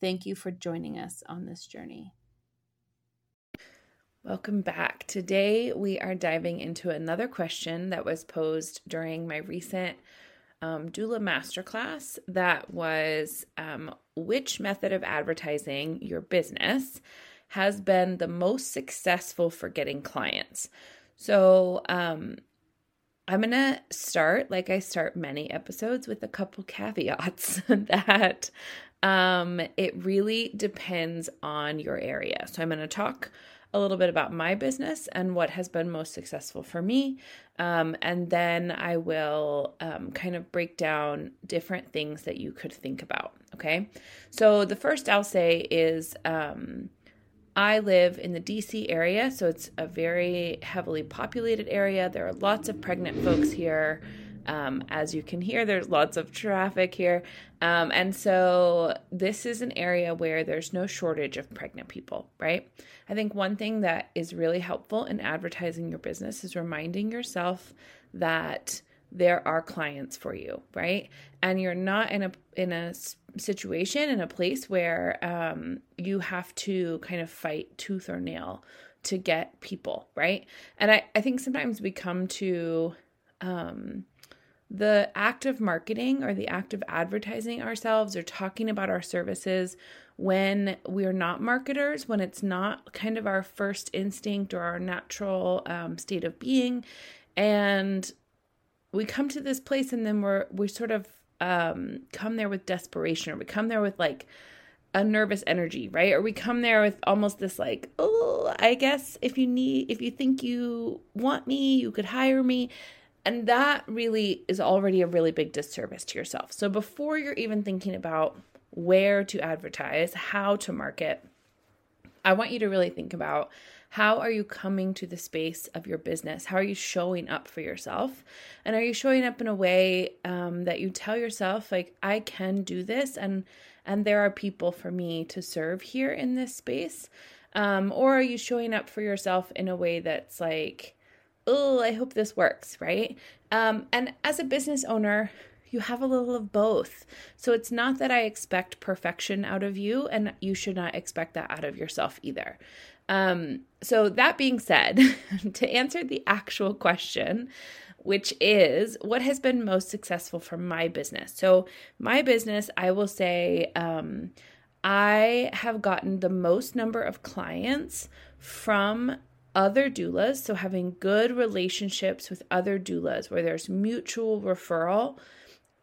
Thank you for joining us on this journey. Welcome back. Today we are diving into another question that was posed during my recent um, doula masterclass. That was um, which method of advertising your business has been the most successful for getting clients. So, um, I'm going to start, like I start many episodes, with a couple caveats that um, it really depends on your area. So I'm going to talk a little bit about my business and what has been most successful for me. Um, and then I will um, kind of break down different things that you could think about. Okay. So the first I'll say is um, I live in the DC area, so it's a very heavily populated area. There are lots of pregnant folks here. Um, as you can hear, there's lots of traffic here. Um, and so this is an area where there's no shortage of pregnant people, right? I think one thing that is really helpful in advertising your business is reminding yourself that there are clients for you, right? And you're not in a in a situation in a place where um, you have to kind of fight tooth or nail to get people, right? And I I think sometimes we come to um, the act of marketing or the act of advertising ourselves or talking about our services when we're not marketers, when it's not kind of our first instinct or our natural um, state of being. And we come to this place and then we're, we sort of um, come there with desperation or we come there with like, a nervous energy, right? Or we come there with almost this like, oh, I guess if you need, if you think you want me, you could hire me. And that really is already a really big disservice to yourself. So before you're even thinking about where to advertise, how to market, I want you to really think about how are you coming to the space of your business? How are you showing up for yourself? And are you showing up in a way um, that you tell yourself, like, I can do this, and and there are people for me to serve here in this space? Um, or are you showing up for yourself in a way that's like, oh, I hope this works, right? Um, and as a business owner, you have a little of both. So it's not that I expect perfection out of you, and you should not expect that out of yourself either. Um, so, that being said, to answer the actual question, which is what has been most successful for my business? So, my business, I will say, um, I have gotten the most number of clients from other doulas. So, having good relationships with other doulas where there's mutual referral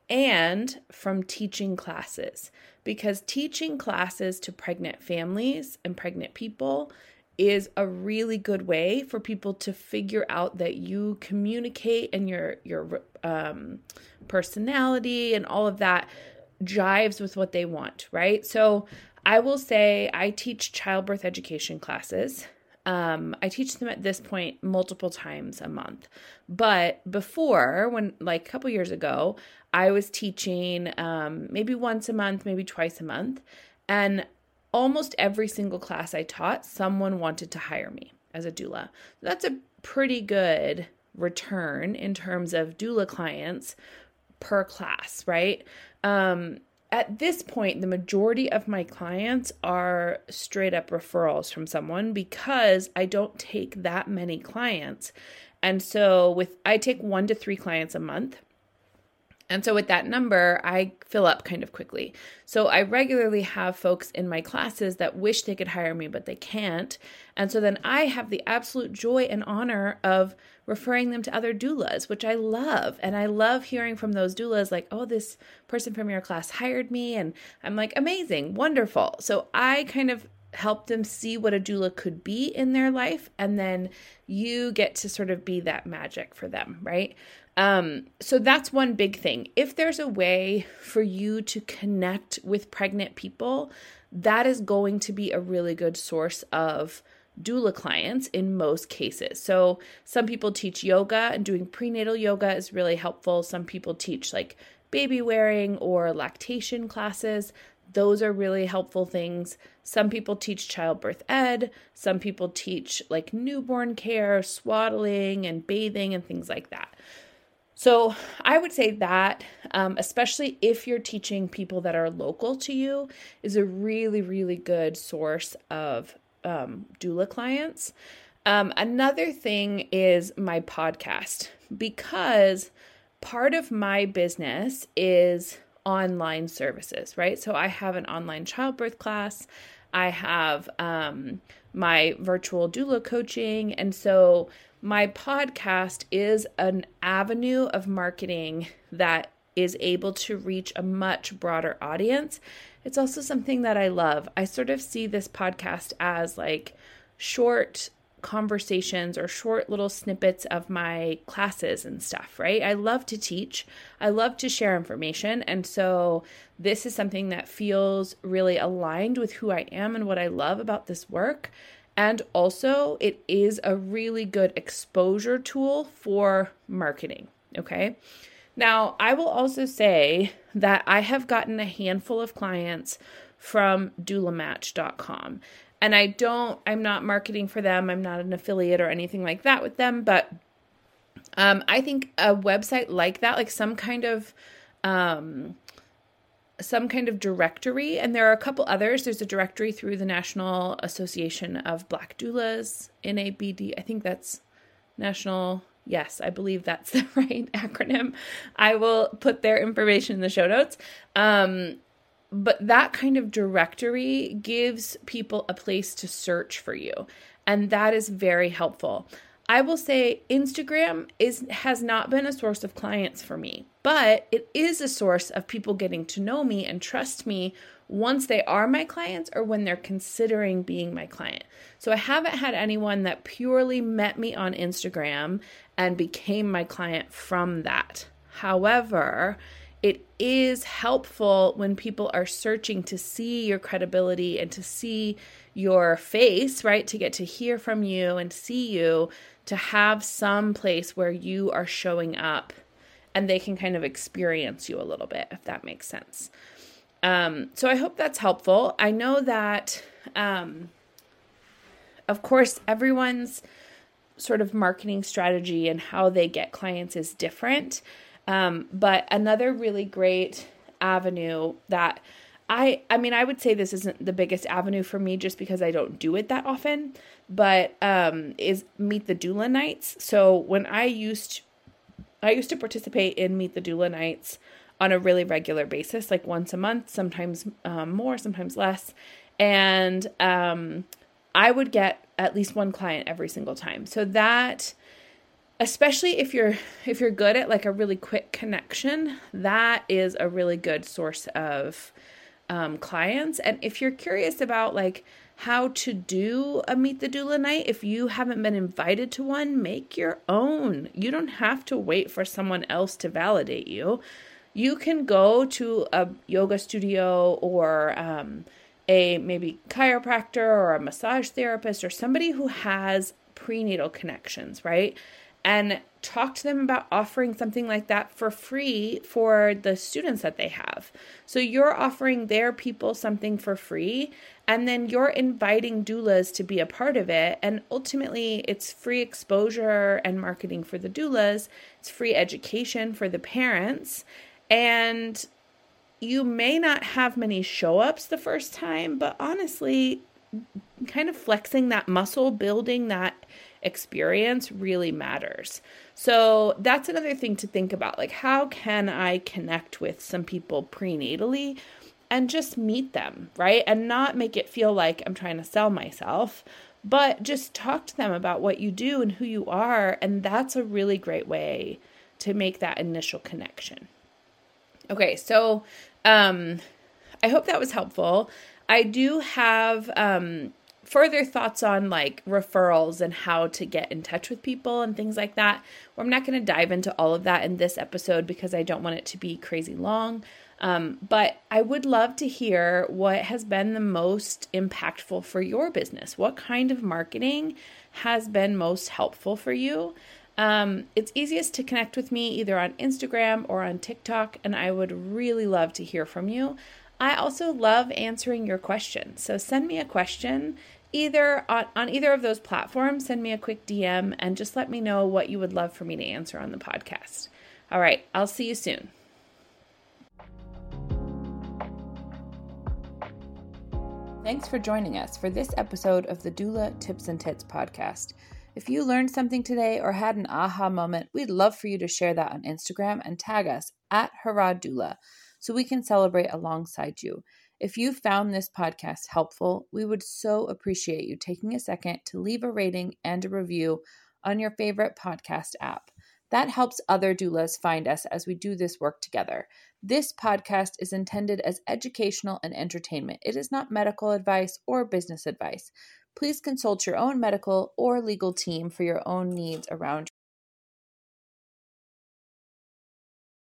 and from teaching classes because teaching classes to pregnant families and pregnant people is a really good way for people to figure out that you communicate and your your um, personality and all of that jives with what they want, right? So I will say I teach childbirth education classes um, I teach them at this point multiple times a month. But before, when like a couple years ago, I was teaching um, maybe once a month, maybe twice a month. And almost every single class I taught, someone wanted to hire me as a doula. That's a pretty good return in terms of doula clients per class, right? Um, at this point, the majority of my clients are straight up referrals from someone because I don't take that many clients. And so with I take 1 to 3 clients a month. And so with that number, I fill up kind of quickly. So I regularly have folks in my classes that wish they could hire me, but they can't. And so then I have the absolute joy and honor of referring them to other doulas, which I love. And I love hearing from those doulas like, oh, this person from your class hired me. And I'm like, amazing, wonderful. So I kind of help them see what a doula could be in their life. And then you get to sort of be that magic for them, right? Um, so that's one big thing. If there's a way for you to connect with pregnant people, that is going to be a really good source of doula clients in most cases. So some people teach yoga and doing prenatal yoga is really helpful. Some people teach like baby wearing or lactation classes. Those are really helpful things. Some people teach childbirth ed. Some people teach like newborn care, swaddling, and bathing, and things like that. So I would say that, um, especially if you're teaching people that are local to you, is a really, really good source of um, doula clients. Um, another thing is my podcast because part of my business is online services, right? So I have an online childbirth class. I have um, my virtual doula coaching. And so my podcast is an avenue of marketing that is able to reach a much broader audience. It's also something that I love. I sort of see this podcast as like short conversations or short little snippets of my classes and stuff, right? I love to teach, I love to share information. And so this is something that feels really aligned with who I am and what I love about this work. And also, it is a really good exposure tool for marketing. Okay. Now, I will also say that I have gotten a handful of clients from doulamatch.com. And I don't, I'm not marketing for them. I'm not an affiliate or anything like that with them. But um, I think a website like that, like some kind of, um, some kind of directory, and there are a couple others. There's a directory through the National Association of Black Doulas, NABD. I think that's National. Yes, I believe that's the right acronym. I will put their information in the show notes. Um, but that kind of directory gives people a place to search for you, and that is very helpful. I will say Instagram is has not been a source of clients for me, but it is a source of people getting to know me and trust me once they are my clients or when they're considering being my client. So I haven't had anyone that purely met me on Instagram and became my client from that. However, it is helpful when people are searching to see your credibility and to see your face, right? To get to hear from you and see you to have some place where you are showing up and they can kind of experience you a little bit, if that makes sense. Um, so I hope that's helpful. I know that, um, of course, everyone's sort of marketing strategy and how they get clients is different. Um, but another really great avenue that I I mean I would say this isn't the biggest avenue for me just because I don't do it that often, but um is Meet the Doula nights. So when I used I used to participate in Meet the Doula nights on a really regular basis, like once a month, sometimes um, more, sometimes less. And um, I would get at least one client every single time. So that especially if you're if you're good at like a really quick connection, that is a really good source of um, clients. And if you're curious about like how to do a Meet the Doula night, if you haven't been invited to one, make your own. You don't have to wait for someone else to validate you. You can go to a yoga studio or um, a maybe chiropractor or a massage therapist or somebody who has prenatal connections, right? And talk to them about offering something like that for free for the students that they have. So you're offering their people something for free, and then you're inviting doulas to be a part of it. And ultimately, it's free exposure and marketing for the doulas, it's free education for the parents. And you may not have many show ups the first time, but honestly, kind of flexing that muscle, building that experience really matters. So that's another thing to think about. Like, how can I connect with some people prenatally and just meet them, right? And not make it feel like I'm trying to sell myself, but just talk to them about what you do and who you are. And that's a really great way to make that initial connection. Okay, so um, I hope that was helpful. I do have um, further thoughts on like referrals and how to get in touch with people and things like that. Well, I'm not going to dive into all of that in this episode because I don't want it to be crazy long. Um, but I would love to hear what has been the most impactful for your business. What kind of marketing has been most helpful for you? Um, it's easiest to connect with me either on Instagram or on TikTok, and I would really love to hear from you. I also love answering your questions. So send me a question either on, on either of those platforms. Send me a quick DM and just let me know what you would love for me to answer on the podcast. All right, I'll see you soon. Thanks for joining us for this episode of the Doula Tips and Tits podcast. If you learned something today or had an aha moment, we'd love for you to share that on Instagram and tag us at Harrod Doula so we can celebrate alongside you. If you found this podcast helpful, we would so appreciate you taking a second to leave a rating and a review on your favorite podcast app. That helps other doulas find us as we do this work together. This podcast is intended as educational and entertainment. It is not medical advice or business advice. Please consult your own medical or legal team for your own needs around